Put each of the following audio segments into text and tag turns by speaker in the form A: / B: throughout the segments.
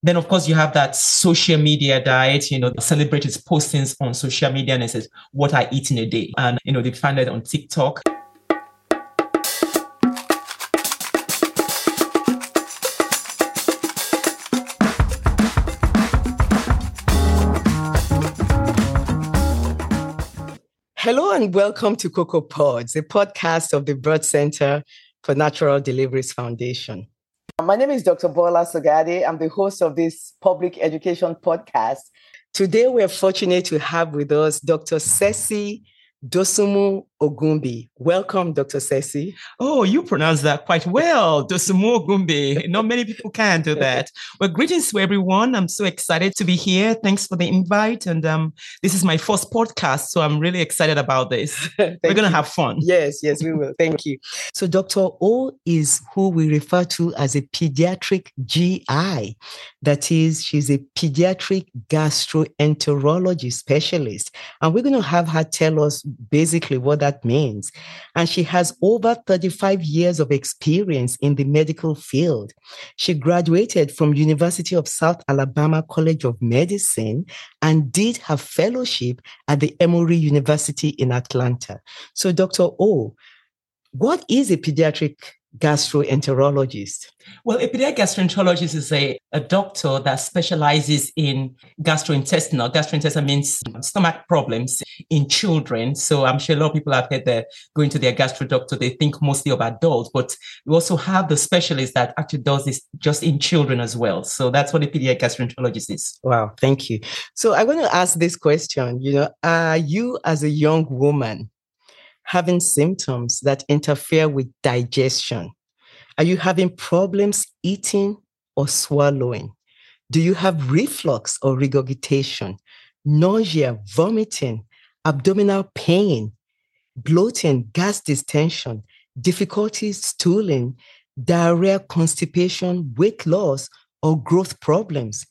A: Then, of course, you have that social media diet, you know, celebrities postings on social media and it says, what I eat in a day. And, you know, they find it on TikTok.
B: Hello and welcome to Cocoa Pods, a podcast of the Birth Center for Natural Deliveries Foundation. My name is Dr. Bola Sagade. I'm the host of this public education podcast. Today, we're fortunate to have with us Dr. Sesi Dosunmu Ogunbi. Welcome, Dr. Sesi.
A: Oh, you pronounce that quite well, Dosunmu Ogunbi. Not many people can do that. Well, greetings to everyone. I'm so excited to be here. Thanks for the invite. And um, this is my first podcast, so I'm really excited about this. We're going to have fun.
B: Yes, yes, we will. Thank you. So, Dr. O is who we refer to as a pediatric GI. That is, she's a pediatric gastroenterology specialist. And we're going to have her tell us basically what that means. And she has over 35 years of experience in the medical field. She graduated from University of South Alabama College of Medicine and did her fellowship at the Emory University in Atlanta. So, Dr. O, what is a pediatric gastroenterologist?
A: Well, a pediatric gastroenterologist is a, a doctor that specializes in gastrointestinal. Gastrointestinal means stomach problems in children. So I'm sure a lot of people have heard that going to their gastro doctor, they think mostly of adults, but we also have the specialist that actually does this just in children as well. So that's what a pediatric gastroenterologist is.
B: Wow, thank you. So I'm going to ask this question. You know, are you as a young woman having symptoms that interfere with digestion? Are you having problems eating or swallowing? Do you have reflux or regurgitation, nausea, vomiting, abdominal pain, bloating, gas distension, difficulties stooling, diarrhea, constipation, weight loss, or growth problems?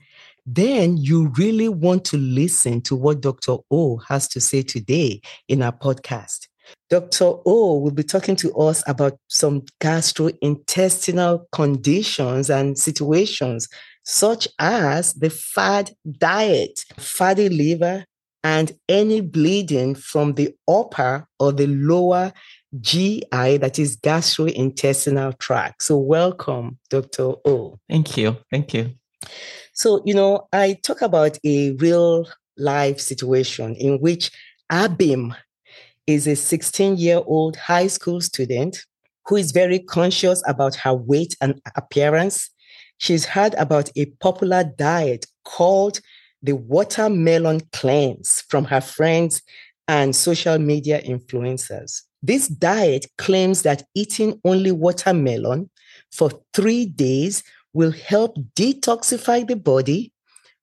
B: Then you really want to listen to what Dr. O has to say today in our podcast. Dr. O will be talking to us about some gastrointestinal conditions and situations, such as the fad diet, fatty liver, and any bleeding from the upper or the lower GI, that is gastrointestinal tract. So, welcome, Dr. O.
A: Thank you. Thank you.
B: So, you know, I talk about a real life situation in which Abim is a 16 year old high school student who is very conscious about her weight and appearance. She's heard about a popular diet called the watermelon cleanse from her friends and social media influencers. This diet claims that eating only watermelon for three days will help detoxify the body,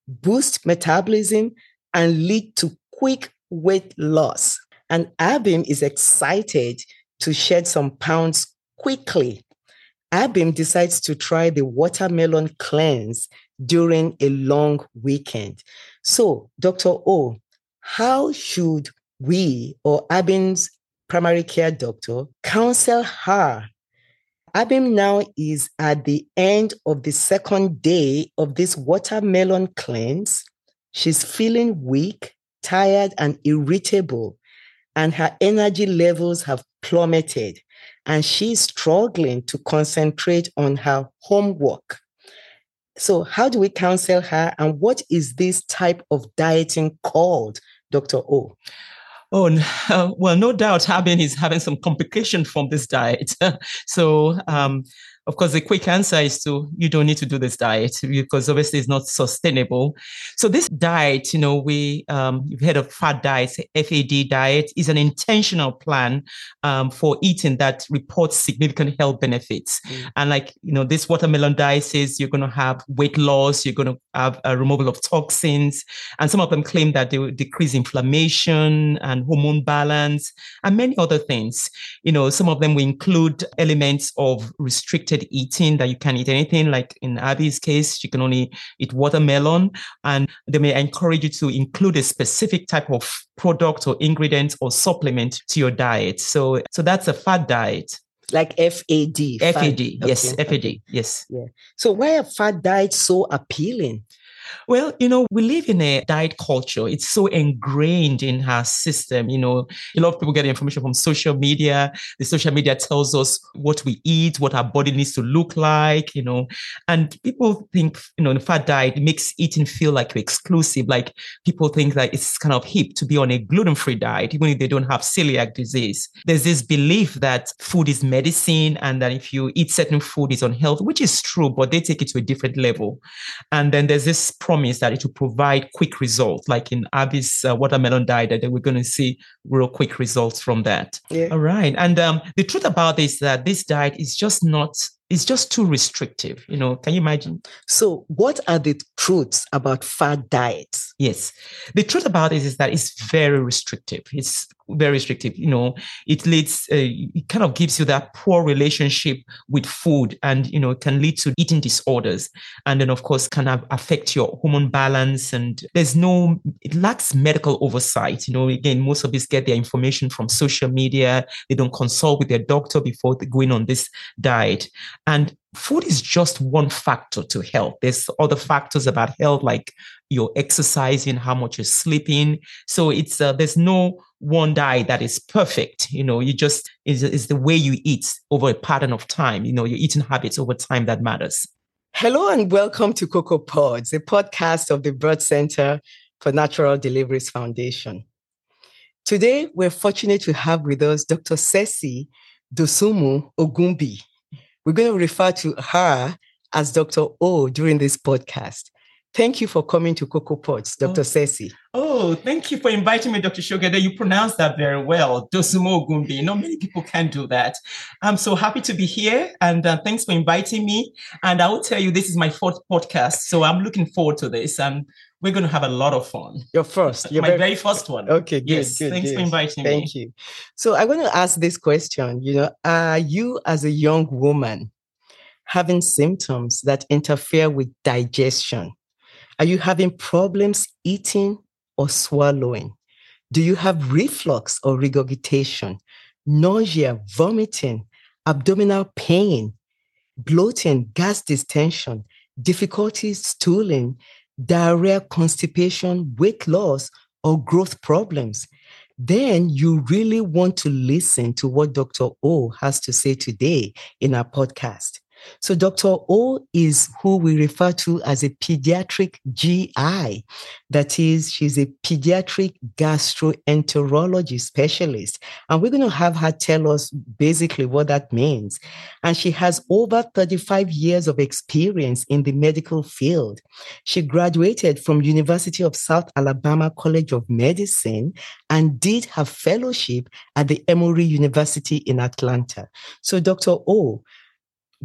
B: boost metabolism, and lead to quick weight loss. And Abim is excited to shed some pounds quickly. Abim decides to try the watermelon cleanse during a long weekend. So, Dr. O, how should we or Abim's primary care doctor counsel her? Abim now is at the end of the second day of this watermelon cleanse. She's feeling weak, tired, and irritable and her energy levels have plummeted and she's struggling to concentrate on her homework. So, how do we counsel her and what is this type of dieting called, Dr. O?
A: Oh, uh, well, no doubt Abim is having some complication from this diet. so, um, of course, the quick answer is to you don't need to do this diet because obviously it's not sustainable. So this diet, you know, we um, you've heard of fad diet, FAD diet, is an intentional plan um, for eating that reports significant health benefits. Mm. And like you know, this watermelon diet says you're going to have weight loss, you're going to have a removal of toxins, and some of them claim that they will decrease inflammation and hormone balance and many other things. You know, some of them will include elements of restricted restricted eating that you can eat anything. Like in Abby's case, she can only eat watermelon, and they may encourage you to include a specific type of product or ingredient or supplement to your diet. So, so that's a fad diet.
B: Like FAD.
A: FAD, yes, okay. FAD, yes.
B: Yeah. So why are fad diets so appealing?
A: Well, you know, we live in a diet culture. It's so ingrained in our system. You know, a lot of people get information from social media. The social media tells us what we eat, what our body needs to look like, you know, and people think, you know, the fad diet makes eating feel like exclusive. Like people think that it's kind of hip to be on a gluten free diet, even if they don't have celiac disease. There's this belief that food is medicine and that if you eat certain food it's unhealthy, which is true, but they take it to a different level. And then there's this promise that it will provide quick results, like in Abby's uh, watermelon diet, that we're going to see real quick results from that. Yeah. All right. And um, the truth about this is that this diet is just not it's just too restrictive. You know, can you imagine?
B: So, what are the truths about fad diets?
A: Yes, the truth about it is that it's very restrictive. It's very restrictive. You know, it leads, uh, it kind of gives you that poor relationship with food, and you know, can lead to eating disorders, and then of course can have, affect your hormone balance. And there's no, it lacks medical oversight. You know, again, most of us get their information from social media. They don't consult with their doctor before going on this diet, and food is just one factor to health. There's other factors about health, like you're exercising, how much you're sleeping. So it's uh, there's no one diet that is perfect. You know, you just is is the way you eat over a pattern of time. You know, your eating habits over time that matters.
B: Hello and welcome to Cocoa Pods, a podcast of the Birth Center for Natural Deliveries Foundation. Today, we're fortunate to have with us Dr. Sesi Dosunmu Ogunbi. We're going to refer to her as Dr. O during this podcast. Thank you for coming to Cocoa Pods, Dr. Oh. Sesi.
A: Oh, thank you for inviting me, Dr. Shogede. You pronounced that very well. Dosunmu Ogunbi. Not many people can do that. I'm so happy to be here and uh, thanks for inviting me. And I will tell you, this is my fourth podcast. So I'm looking forward to this. And we're going to have a lot of fun.
B: Your first,
A: your my very, very first one.
B: Okay, good.
A: Yes,
B: good,
A: thanks
B: good.
A: for inviting
B: Thank me. Thank you. So I want to ask this question. You know, are you as a young woman having symptoms that interfere with digestion? Are you having problems eating or swallowing? Do you have reflux or regurgitation, nausea, vomiting, abdominal pain, bloating, gas distension, difficulties stooling, diarrhea, constipation, weight loss, or growth problems? Then you really want to listen to what Dr. O has to say today in our podcast. So Dr. O is who we refer to as a pediatric GI. That is, she's a pediatric gastroenterology specialist. And we're going to have her tell us basically what that means. And she has over 35 years of experience in the medical field. She graduated from University of South Alabama College of Medicine and did her fellowship at the Emory University in Atlanta. So Dr. O,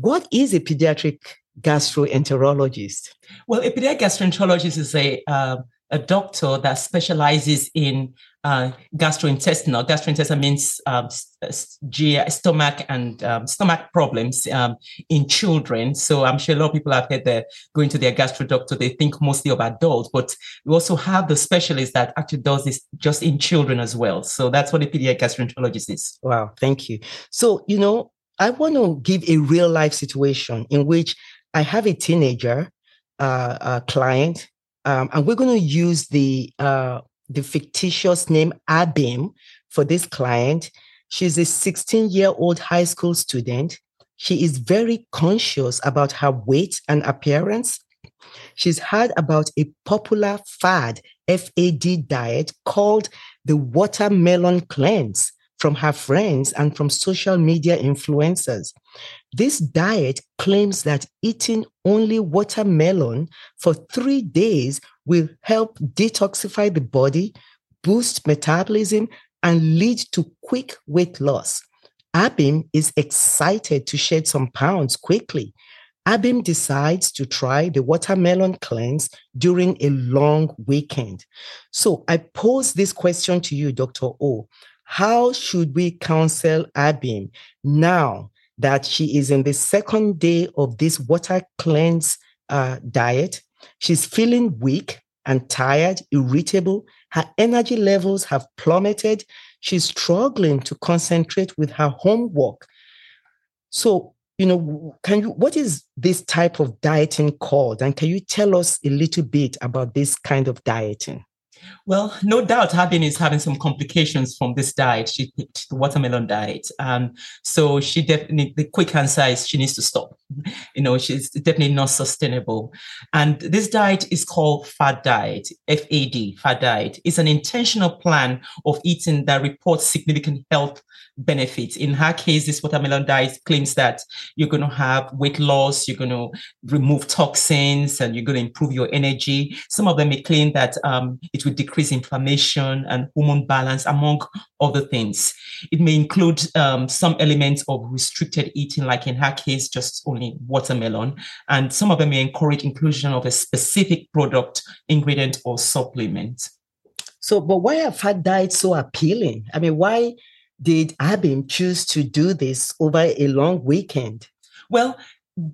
B: what is a pediatric gastroenterologist?
A: Well, a pediatric gastroenterologist is a uh, a doctor that specializes in uh, gastrointestinal. Gastrointestinal means um, GI, stomach and um, stomach problems um, in children. So I'm sure a lot of people have heard that going to their gastro doctor, they think mostly of adults, but we also have the specialist that actually does this just in children as well. So that's what a pediatric gastroenterologist is.
B: Wow, thank you. So, you know, I want to give a real life situation in which I have a teenager uh, a client, um, and we're going to use the uh, the fictitious name Abim for this client. She's a 16 year old high school student. She is very conscious about her weight and appearance. She's heard about a popular fad FAD diet called the watermelon cleanse from her friends and from social media influencers. This diet claims that eating only watermelon for three days will help detoxify the body, boost metabolism, and lead to quick weight loss. Abim is excited to shed some pounds quickly. Abim decides to try the watermelon cleanse during a long weekend. So I pose this question to you, Dr. O. How should we counsel Abim now that she is in the second day of this water cleanse uh, diet? She's feeling weak and tired, irritable. Her energy levels have plummeted. She's struggling to concentrate with her homework. So, you know, can you, what is this type of dieting called? And can you tell us a little bit about this kind of dieting?
A: Well, no doubt Abin is having some complications from this diet. She picked the watermelon diet. Um, so she definitely, the quick answer is she needs to stop. You know, she's definitely not sustainable. And this diet is called FAD diet, F-A-D, FAD diet. It's an intentional plan of eating that reports significant health benefits. In her case, this watermelon diet claims that you're going to have weight loss, you're going to remove toxins, and you're going to improve your energy. Some of them may claim that um, it will decrease inflammation and hormone balance, among other things. It may include um, some elements of restricted eating, like in her case, just only watermelon. And some of them may encourage inclusion of a specific product, ingredient, or supplement.
B: So, but why are fad diets so appealing? I mean, why did Abim choose to do this over a long weekend?
A: Well,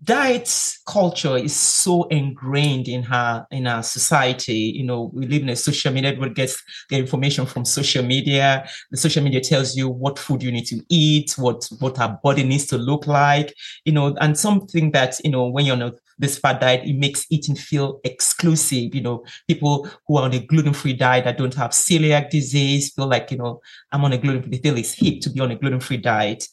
A: diet culture is so ingrained in her in our society. You know we live in a social media everyone gets their information from social media. The social media tells you what food you need to eat what what our body needs to look like you know and something that you know when you're on a this fad diet, it makes eating feel exclusive. You know, people who are on a gluten-free diet that don't have celiac disease feel like, you know, I'm on a gluten-free, they feel it's hip to be on a gluten-free diet.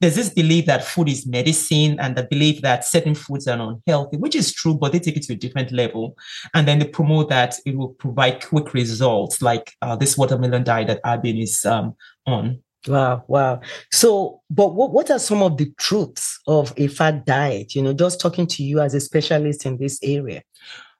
A: There's this belief that food is medicine and the belief that certain foods are unhealthy, which is true, but they take it to a different level. And then they promote that it will provide quick results like uh, this watermelon diet that Abin is um, on.
B: Wow, wow. So, but what, what are some of the truths of a fad diet? You know, just talking to you as a specialist in this area.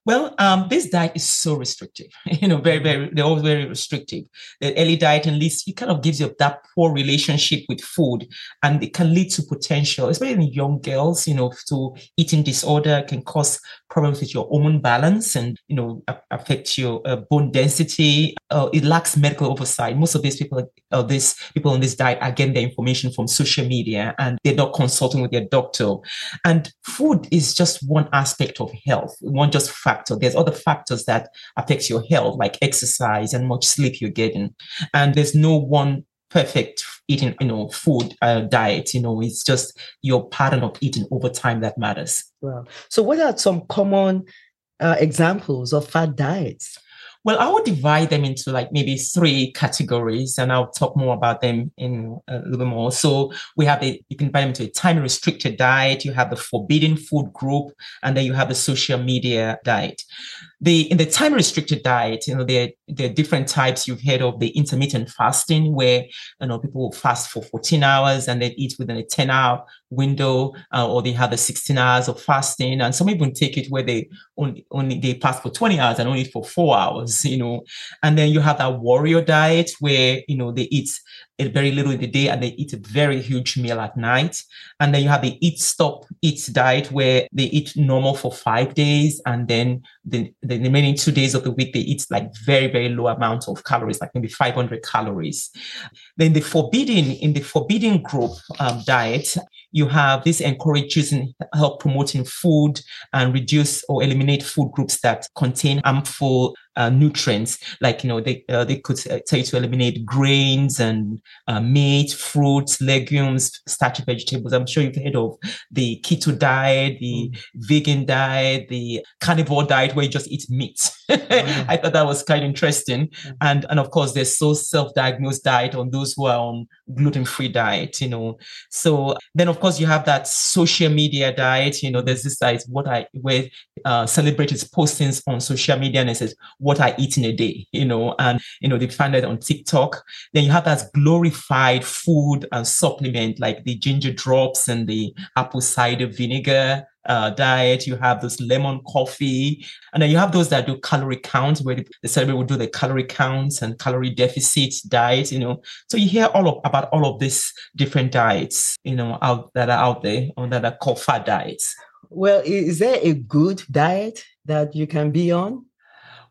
A: Well, um, this diet is so restrictive. You know, very, very, they're all very restrictive. The early diet and least it kind of gives you that poor relationship with food, and it can lead to potential, especially in young girls. You know, to eating disorder can cause problems with your hormone balance and you know affect your uh, bone density. Uh, it lacks medical oversight. Most of these people, uh, these people on this diet, are getting their information from social media, and they're not consulting with their doctor. And food is just one aspect of health, one just factor. There's other factors that affect your health, like exercise and much sleep you're getting. And there's no one perfect eating, you know, food uh, diet. You know, it's just your pattern of eating over time that matters.
B: Wow. So, what are some common uh, examples of fad diets?
A: Well, I would divide them into like maybe three categories, and I'll talk more about them in a little bit more. So we have the you can divide them into a time restricted diet, you have the forbidden food group, and then you have the social media diet. The in the time restricted diet, you know, there, there are different types. You've heard of the intermittent fasting, where you know people fast for 14 hours and then eat within a 10 hour window, uh, or they have the 16 hours of fasting, and some even take it where they only only they fast for 20 hours and only for four hours you know. And then you have that warrior diet where, you know, they eat very little in the day and they eat a very huge meal at night. And then you have the eat, stop, eat diet where they eat normal for five days. And then the, the remaining two days of the week, they eat like very, very low amount of calories, like maybe 500 calories. Then the forbidden, in the forbidden group um, diet, you have this encourage using help promoting food and reduce or eliminate food groups that contain harmful uh, nutrients. Like you know, they uh, they could uh, tell you to eliminate grains and uh, meat, fruits, legumes, starchy vegetables. I'm sure you've heard of the keto diet, the mm. vegan diet, the carnivore diet where you just eat meat. mm. I thought that was quite interesting. Mm. And and of course, there's so self-diagnosed diet on those who are on gluten-free diet. You know, so then of course you have that social media diet. You know, there's this diet what I where uh, celebrities posting on social media and it says what I eat in a day, you know, and, you know, they find it on TikTok. Then you have that glorified food and supplement like the ginger drops and the apple cider vinegar uh, diet. You have this lemon coffee. And then you have those that do calorie counts where the celebrity will do the calorie counts and calorie deficit diet, you know. So you hear all of, about all of these different diets, you know, out that are out there or that are called fad diets.
B: Well, is there a good diet that you can be on?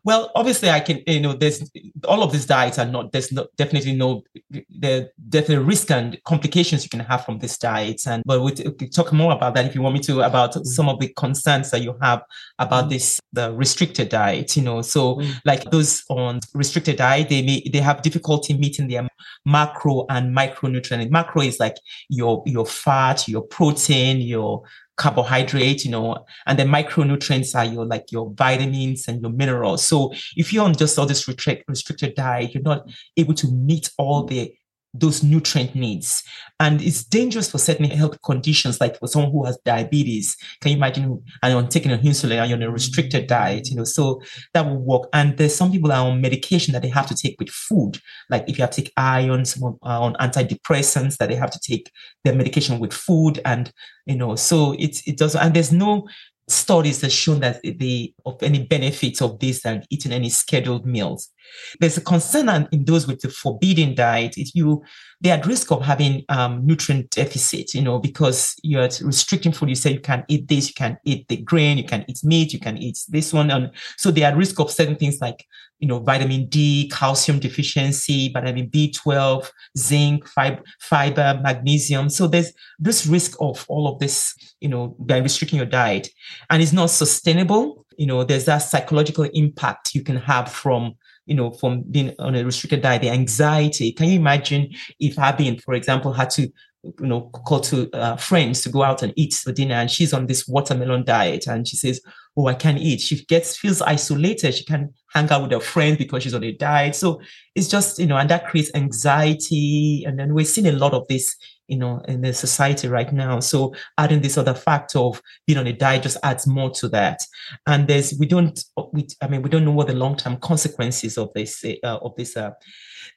A: Well, obviously, I can, you know, there's all of these diets are not, there's no, definitely no, there definitely risk and complications you can have from these diets. And, but we will talk more about that if you want me to, about mm-hmm. some of the concerns that you have about mm-hmm. this, the restricted diet, you know. So, mm-hmm. like those on restricted diet, they may, they have difficulty meeting their macro and micronutrient. Macro is like your, your fat, your protein, your carbohydrate, you know, and the micronutrients are your like your vitamins and your minerals. So if you're on just all this restricted diet, you're not able to meet all the those nutrient needs. And it's dangerous for certain health conditions, like for someone who has diabetes. Can you imagine? And you're taking an insulin and you're on a restricted diet, you know, so that will work. And there's some people are on medication that they have to take with food. Like if you have to take iron, some are uh, on antidepressants that they have to take their medication with food. And, you know, so it, it doesn't, and there's no studies that shown that the of any benefits of this and eating any scheduled meals. There's a concern in those with the forbidden diet. If you they're at risk of having um, nutrient deficit, you know, because you're restricting food. You say you can eat this, you can eat the grain, you can eat meat, you can eat this one, and so they're at risk of certain things like you know vitamin D, calcium deficiency, vitamin B12, zinc, fiber, fiber, magnesium. So there's this risk of all of this, you know, by restricting your diet, and it's not sustainable. You know, there's that psychological impact you can have from you know, from being on a restricted diet, the anxiety. Can you imagine if Abin, for example, had to, you know, call to uh, friends to go out and eat for dinner and she's on this watermelon diet and she says, Oh, I can't eat. She gets, feels isolated. She can't hang out with her friends because she's on a diet. So it's just, you know, and that creates anxiety. And then we're seeing a lot of this you know, in the society right now. So adding this other factor of being on a diet just adds more to that. And there's, we don't, we, I mean, we don't know what the long-term consequences of this, uh, of this are.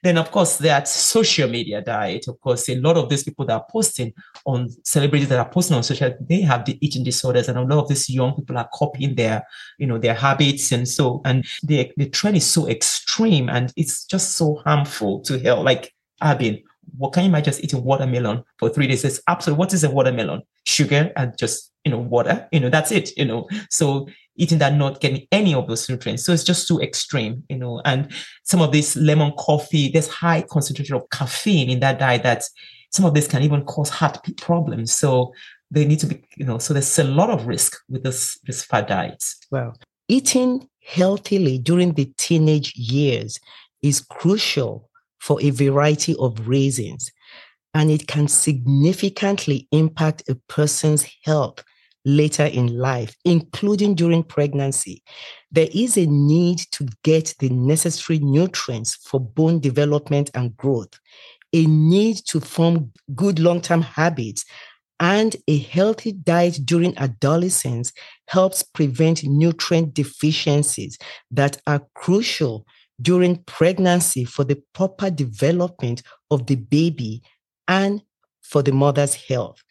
A: Then, of course, that social media diet. Of course, a lot of these people that are posting on celebrities that are posting on social, they have the eating disorders, and a lot of these young people are copying their, you know, their habits, and so, and the the trend is so extreme, and it's just so harmful to health. Like been what can you imagine just eating watermelon for three days? It's absolutely what is a watermelon? Sugar and just you know water. You know that's it. You know so eating that not getting any of those nutrients. So it's just too extreme. You know and some of this lemon coffee, there's high concentration of caffeine in that diet that some of this can even cause heart problems. So they need to be you know so there's a lot of risk with this this fad diet.
B: Well, eating healthily during the teenage years is crucial for a variety of reasons, and it can significantly impact a person's health later in life, including during pregnancy. There is a need to get the necessary nutrients for bone development and growth, a need to form good long term habits, and a healthy diet during adolescence helps prevent nutrient deficiencies that are crucial during pregnancy for the proper development of the baby and for the mother's health.